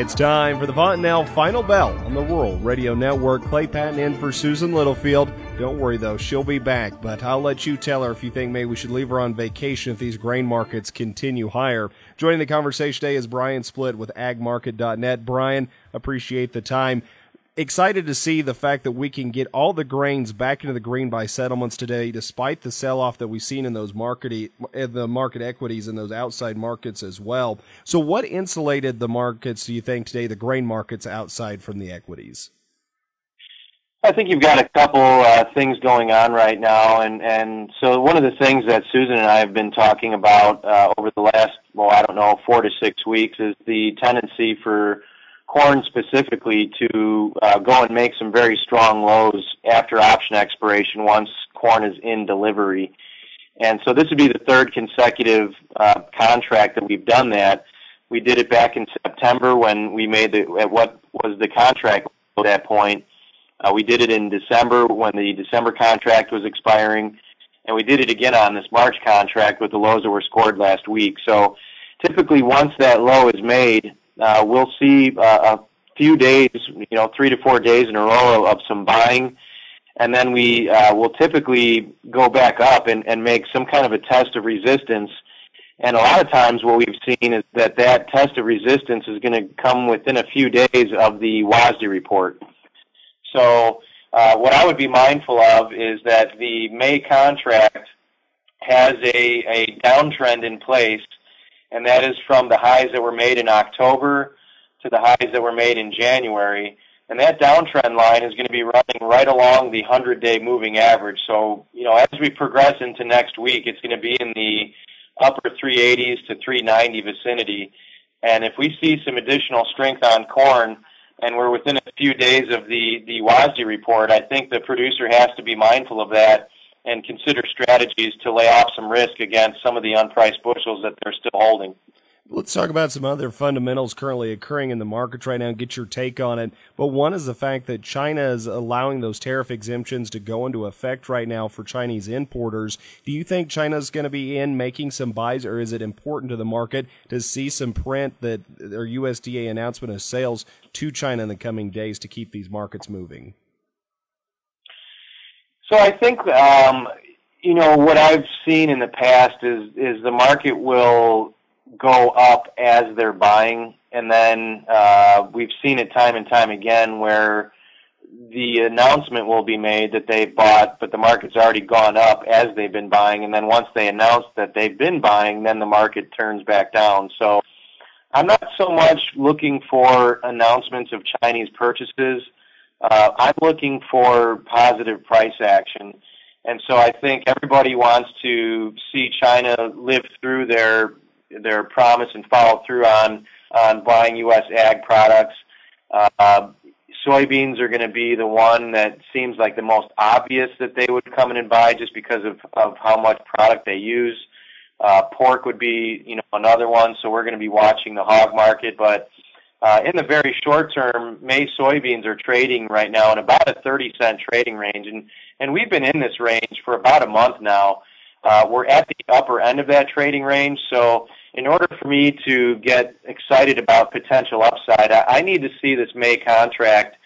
It's time for the Fontanelle Final Bell on the Rural Radio Network. Clay Patton in for Susan Littlefield. Don't worry though, she'll be back, but I'll let you tell her if you think maybe we should leave her on vacation if these grain markets continue higher. Joining the conversation today is Brian Splitt with agmarket.net. Brian, appreciate the time excited to see the fact that we can get all the grains back into the green by settlements today, despite the sell-off that we've seen in those market the market equities and those outside markets as well. So, what insulated the markets? Do you think today, the grain markets outside from the equities? I think you've got a couple uh, things going on right now, and and so one of the things that Susan and I have been talking about uh, over the last, well, I don't know, four to six weeks is the tendency for corn specifically to uh, go and make some very strong lows after option expiration once corn is in delivery. And so this would be the third consecutive uh, contract that we've done that. We did it back in September when we made the at what was the contract at that point. Uh, we did it in December when the December contract was expiring, and we did it again on this March contract with the lows that were scored last week. So typically, once that low is made, uh, we'll see uh, a few days, you know, three to four days in a row of, some buying, and then we uh, will typically go back up and, and make some kind of a test of resistance. And a lot of times, what we've seen is that that test of resistance is going to come within a few days of the WASDE report. So, uh, what I would be mindful of is that the May contract has a, a downtrend in place and that is from the highs that were made in October to the highs that were made in January. And that downtrend line is going to be running right along the 100 day moving average. So, you know, as we progress into next week, it's going to be in the upper 380s to 390 vicinity. And if we see some additional strength on corn, and we're within a few days of the, the WASDE report, I think the producer has to be mindful of that and consider strategies to lay off some risk against some of the unpriced bushels that they're still holding. Let's talk about some other fundamentals currently occurring in the markets right now and get your take on it. But one is the fact that China is allowing those tariff exemptions to go into effect right now for Chinese importers. Do you think China is going to be in making some buys, or is it important to the market to see some print that or USDA announcement of sales to China in the coming days to keep these markets moving? So I think um, you know what I've seen in the past is is the market will go up as they're buying, and then uh, we've seen it time and time again where the announcement will be made that they've bought, but the market's already gone up as they've been buying, and then once they announce that they've been buying, then the market turns back down. So I'm not so much looking for announcements of Chinese purchases. Uh, I'm looking for positive price action. And so I think everybody wants to see China live through their their promise and follow through on on buying U.S. ag products. Uh, soybeans are going to be the one that seems like the most obvious that they would come in and buy just because of of how much product they use. Uh, pork would be you know another one, so we're going to be watching the hog market, but uh, in the very short term, May soybeans are trading right now in about a 30 cent trading range, and and we've been in this range for about a month now. Uh, we're at the upper end of that trading range, so in order for me to get excited about potential upside, I, I need to see this May contract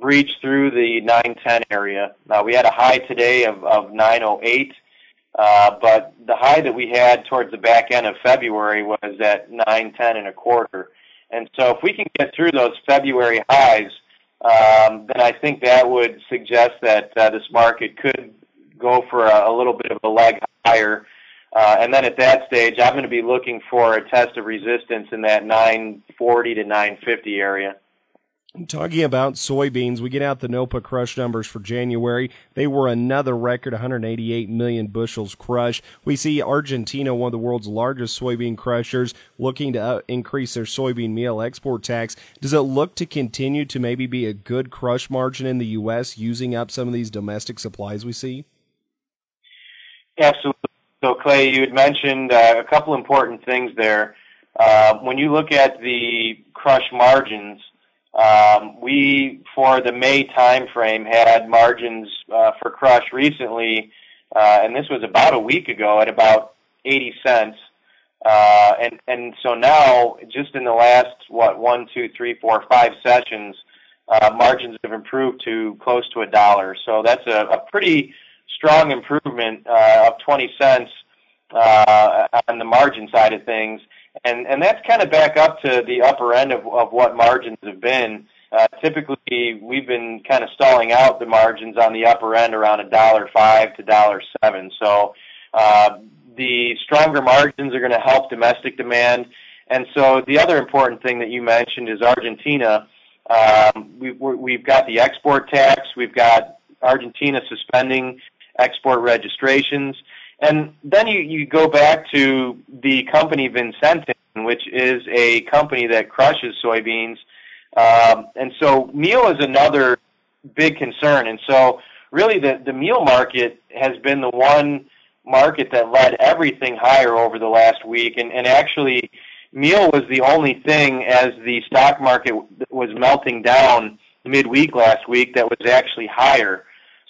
breach through the 910 area. Now we had a high today of, of 908, uh, but the high that we had towards the back end of February was at 910 and a quarter. And so if we can get through those February highs, um, then I think that would suggest that uh, this market could go for a, a little bit of a leg higher. Uh, and then at that stage, I'm going to be looking for a test of resistance in that 940 to 950 area. Talking about soybeans, we get out the NOPA crush numbers for January. They were another record 188 million bushels crushed. We see Argentina, one of the world's largest soybean crushers, looking to uh, increase their soybean meal export tax. Does it look to continue to maybe be a good crush margin in the U.S., using up some of these domestic supplies we see? Absolutely. So, Clay, you had mentioned uh, a couple important things there. Uh, when you look at the crush margins, um, we, for the May timeframe, had margins uh, for crush recently, uh, and this was about a week ago at about 80 cents. Uh, and and so now, just in the last what one, two, three, four, five sessions, uh, margins have improved to close to a dollar. So that's a, a pretty strong improvement uh, of 20 cents uh, on the margin side of things, and and that's kind of back up to the upper end of, of what margins have been. Uh, typically, we've been kind of stalling out the margins on the upper end around a dollar five to dollar seven. So uh, the stronger margins are going to help domestic demand. And so the other important thing that you mentioned is Argentina. Um, we, we've got the export tax. We've got Argentina suspending export registrations. And then you, you go back to the company Vicentin, which is a company that crushes soybeans. Um, and so meal is another big concern. And so really the, the meal market has been the one market that led everything higher over the last week. And, and actually, meal was the only thing as the stock market was melting down midweek last week that was actually higher.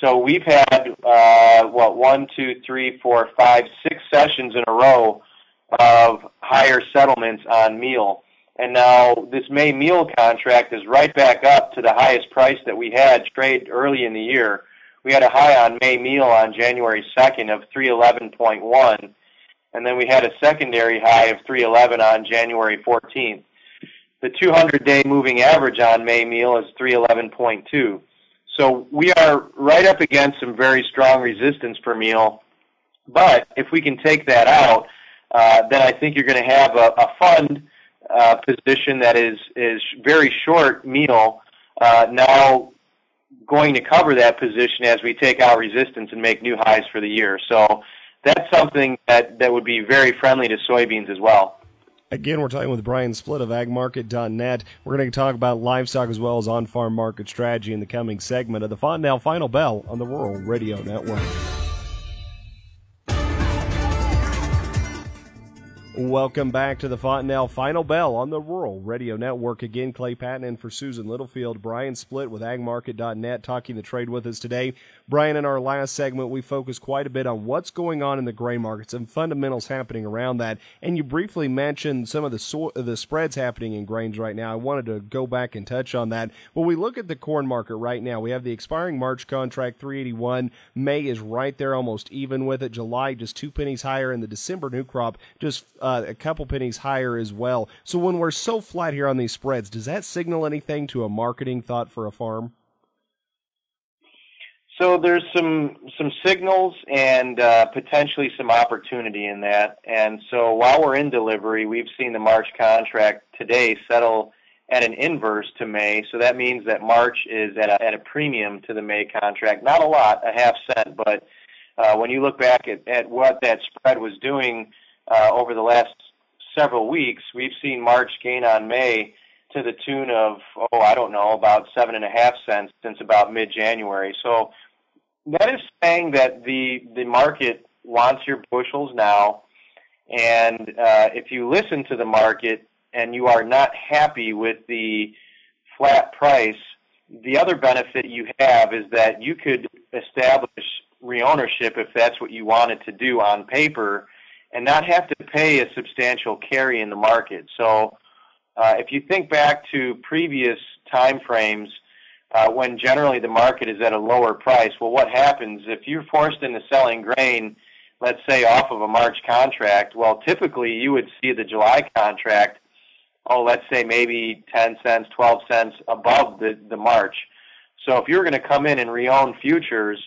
So we've had uh, what one, two, three, four, five, six sessions in a row of higher settlements on meal. And now this May meal contract is right back up to the highest price that we had trade early in the year we had a high on May meal on January 2nd of 311.1, and then we had a secondary high of 311 on January 14th. The 200-day moving average on May meal is 311.2. So we are right up against some very strong resistance per meal. But if we can take that out, uh, then I think you're going to have a, a fund uh, position that is is very short meal uh, now going to cover that position as we take out resistance and make new highs for the year. So that's something that, that would be very friendly to soybeans as well. Again, we're talking with Brian Splitt of agmarket.net. We're going to talk about livestock as well as on farm market strategy in the coming segment of the Fontanelle Final Bell on the Rural Radio Network. Welcome back to the Fontanelle Final Bell on the Rural Radio Network. Again, Clay Patton and for Susan Littlefield. Brian Splitt with agmarket.net talking the trade with us today. Brian, in our last segment, we focused quite a bit on what's going on in the grain markets and fundamentals happening around that. And you briefly mentioned some of the so- the spreads happening in grains right now. I wanted to go back and touch on that. When we look at the corn market right now, we have the expiring March contract 381. May is right there, almost even with it. July just two pennies higher, and the December new crop just uh, a couple pennies higher as well. So when we're so flat here on these spreads, does that signal anything to a marketing thought for a farm? So there's some some signals and uh, potentially some opportunity in that. And so while we're in delivery, we've seen the March contract today settle at an inverse to May. So that means that March is at a, at a premium to the May contract. Not a lot, a half cent, but uh, when you look back at, at what that spread was doing uh, over the last several weeks, we've seen March gain on May to the tune of oh I don't know about seven and a half cents since about mid January. So that is saying that the the market wants your bushels now, and uh, if you listen to the market and you are not happy with the flat price, the other benefit you have is that you could establish reownership if that's what you wanted to do on paper, and not have to pay a substantial carry in the market. So, uh, if you think back to previous time frames uh, when generally the market is at a lower price. Well, what happens if you're forced into selling grain, let's say off of a March contract? Well, typically you would see the July contract, oh, let's say maybe 10 cents, 12 cents above the, the March. So if you're going to come in and reown futures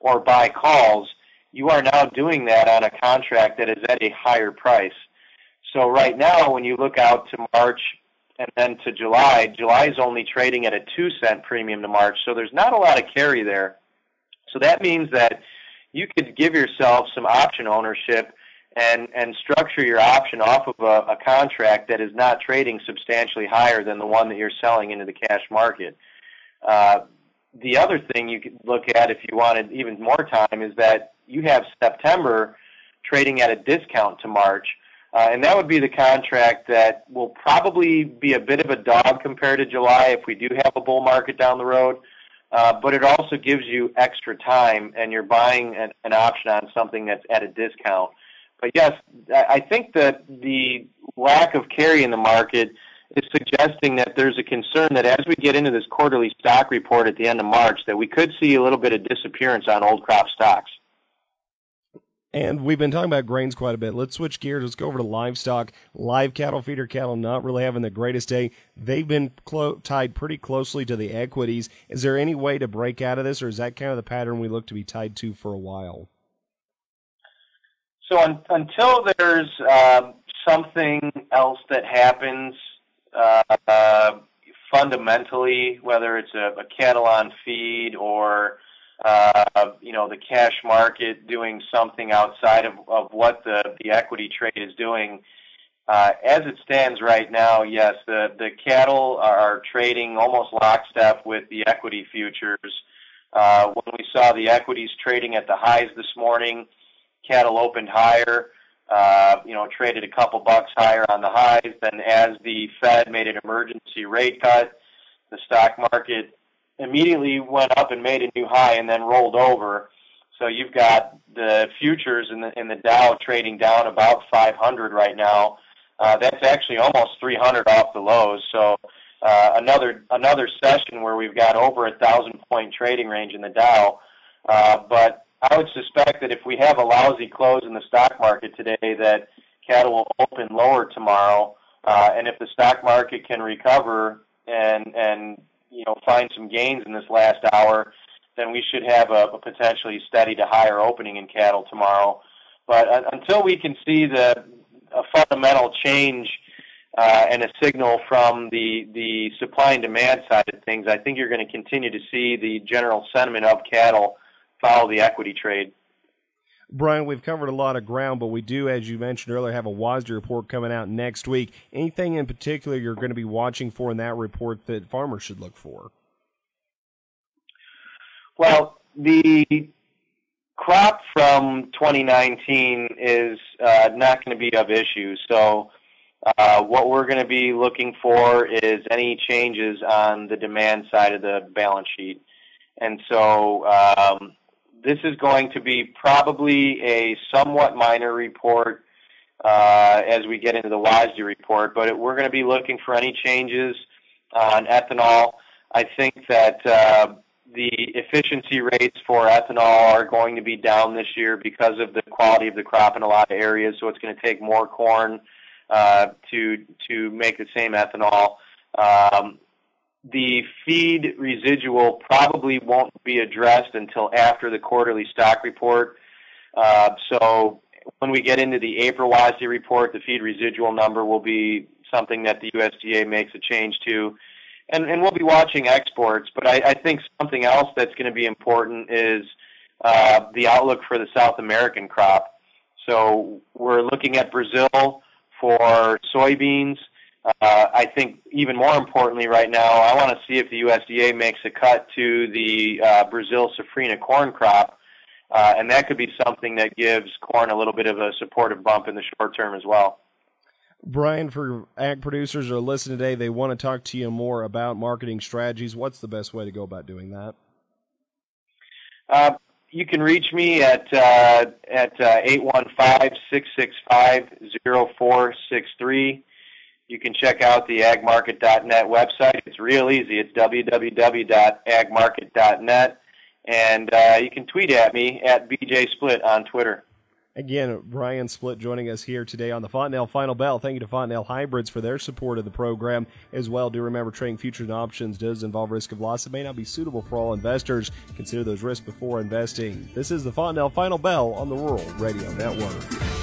or buy calls, you are now doing that on a contract that is at a higher price. So right now, when you look out to March and then to July, July is only trading at a two cent premium to March, so there's not a lot of carry there. So that means that you could give yourself some option ownership and and structure your option off of a, a contract that is not trading substantially higher than the one that you're selling into the cash market. Uh, the other thing you could look at if you wanted even more time is that you have September trading at a discount to March. Uh, and that would be the contract that will probably be a bit of a dog compared to July if we do have a bull market down the road. Uh, but it also gives you extra time, and you're buying an, an option on something that's at a discount. But yes, I think that the lack of carry in the market is suggesting that there's a concern that as we get into this quarterly stock report at the end of March, that we could see a little bit of disappearance on old crop stocks. And we've been talking about grains quite a bit. Let's switch gears. Let's go over to livestock. Live cattle, feeder cattle, not really having the greatest day. They've been clo- tied pretty closely to the equities. Is there any way to break out of this, or is that kind of the pattern we look to be tied to for a while? So un- until there's uh, something else that happens uh, uh, fundamentally, whether it's a, a cattle on feed or uh, you know, the cash market doing something outside of, of what the, the equity trade is doing. Uh, as it stands right now, yes, the, the cattle are trading almost lockstep with the equity futures. Uh, when we saw the equities trading at the highs this morning, cattle opened higher, uh, you know, traded a couple bucks higher on the highs. Then as the Fed made an emergency rate cut, the stock market immediately went up and made a new high and then rolled over. So you've got the futures in the in the Dow trading down about 500 right now. Uh, that's actually almost 300 off the lows. So uh, another another session where we've got over a thousand point trading range in the Dow. Uh, but I would suspect that if we have a lousy close in the stock market today, that cattle will open lower tomorrow. Uh, and if the stock market can recover and and you know find some gains in this last hour, then we should have a, a potentially steady to higher opening in cattle tomorrow. But uh, until we can see the a fundamental change uh, and a signal from the the supply and demand side of things, I think you're going to continue to see the general sentiment of cattle follow the equity trade. Brian, we've covered a lot of ground, but we do, as you mentioned earlier, have a WASDE report coming out next week. Anything in particular you're going to be watching for in that report that farmers should look for? Well, the crop from 2019 is uh, not going to be of issue. So, uh, what we're going to be looking for is any changes on the demand side of the balance sheet. And so, um, this is going to be probably a somewhat minor report uh, as we get into the WASDE report, but it, we're going to be looking for any changes on ethanol. I think that uh, the efficiency rates for ethanol are going to be down this year because of the quality of the crop in a lot of areas. So it's going to take more corn uh, to to make the same ethanol. Um, the feed residual probably won't be addressed until after the quarterly stock report. Uh, so when we get into the April WASDE report, the feed residual number will be something that the USDA makes a change to. And, and we'll be watching exports, but I, I think something else that's going to be important is uh, the outlook for the South American crop. So we're looking at Brazil for soybeans. Uh, I think even more importantly right now, I want to see if the USDA makes a cut to the uh, Brazil safrinha corn crop, uh, and that could be something that gives corn a little bit of a supportive bump in the short term as well. Brian, for ag producers who are listening today, they want to talk to you more about marketing strategies. What's the best way to go about doing that? Uh, you can reach me at uh, at uh, eight one five six six five zero four six three you can check out the agmarket.net website. It's real easy. It's www.agmarket.net. And uh, you can tweet at me at BJ Splitt on Twitter. Again, Brian Splitt joining us here today on the Fontanelle Final Bell. Thank you to Fontanelle Hybrids for their support of the program as well. Do remember trading futures and options does involve risk of loss. It may not be suitable for all investors. Consider those risks before investing. This is the Fontanelle Final Bell on the Rural Radio Network.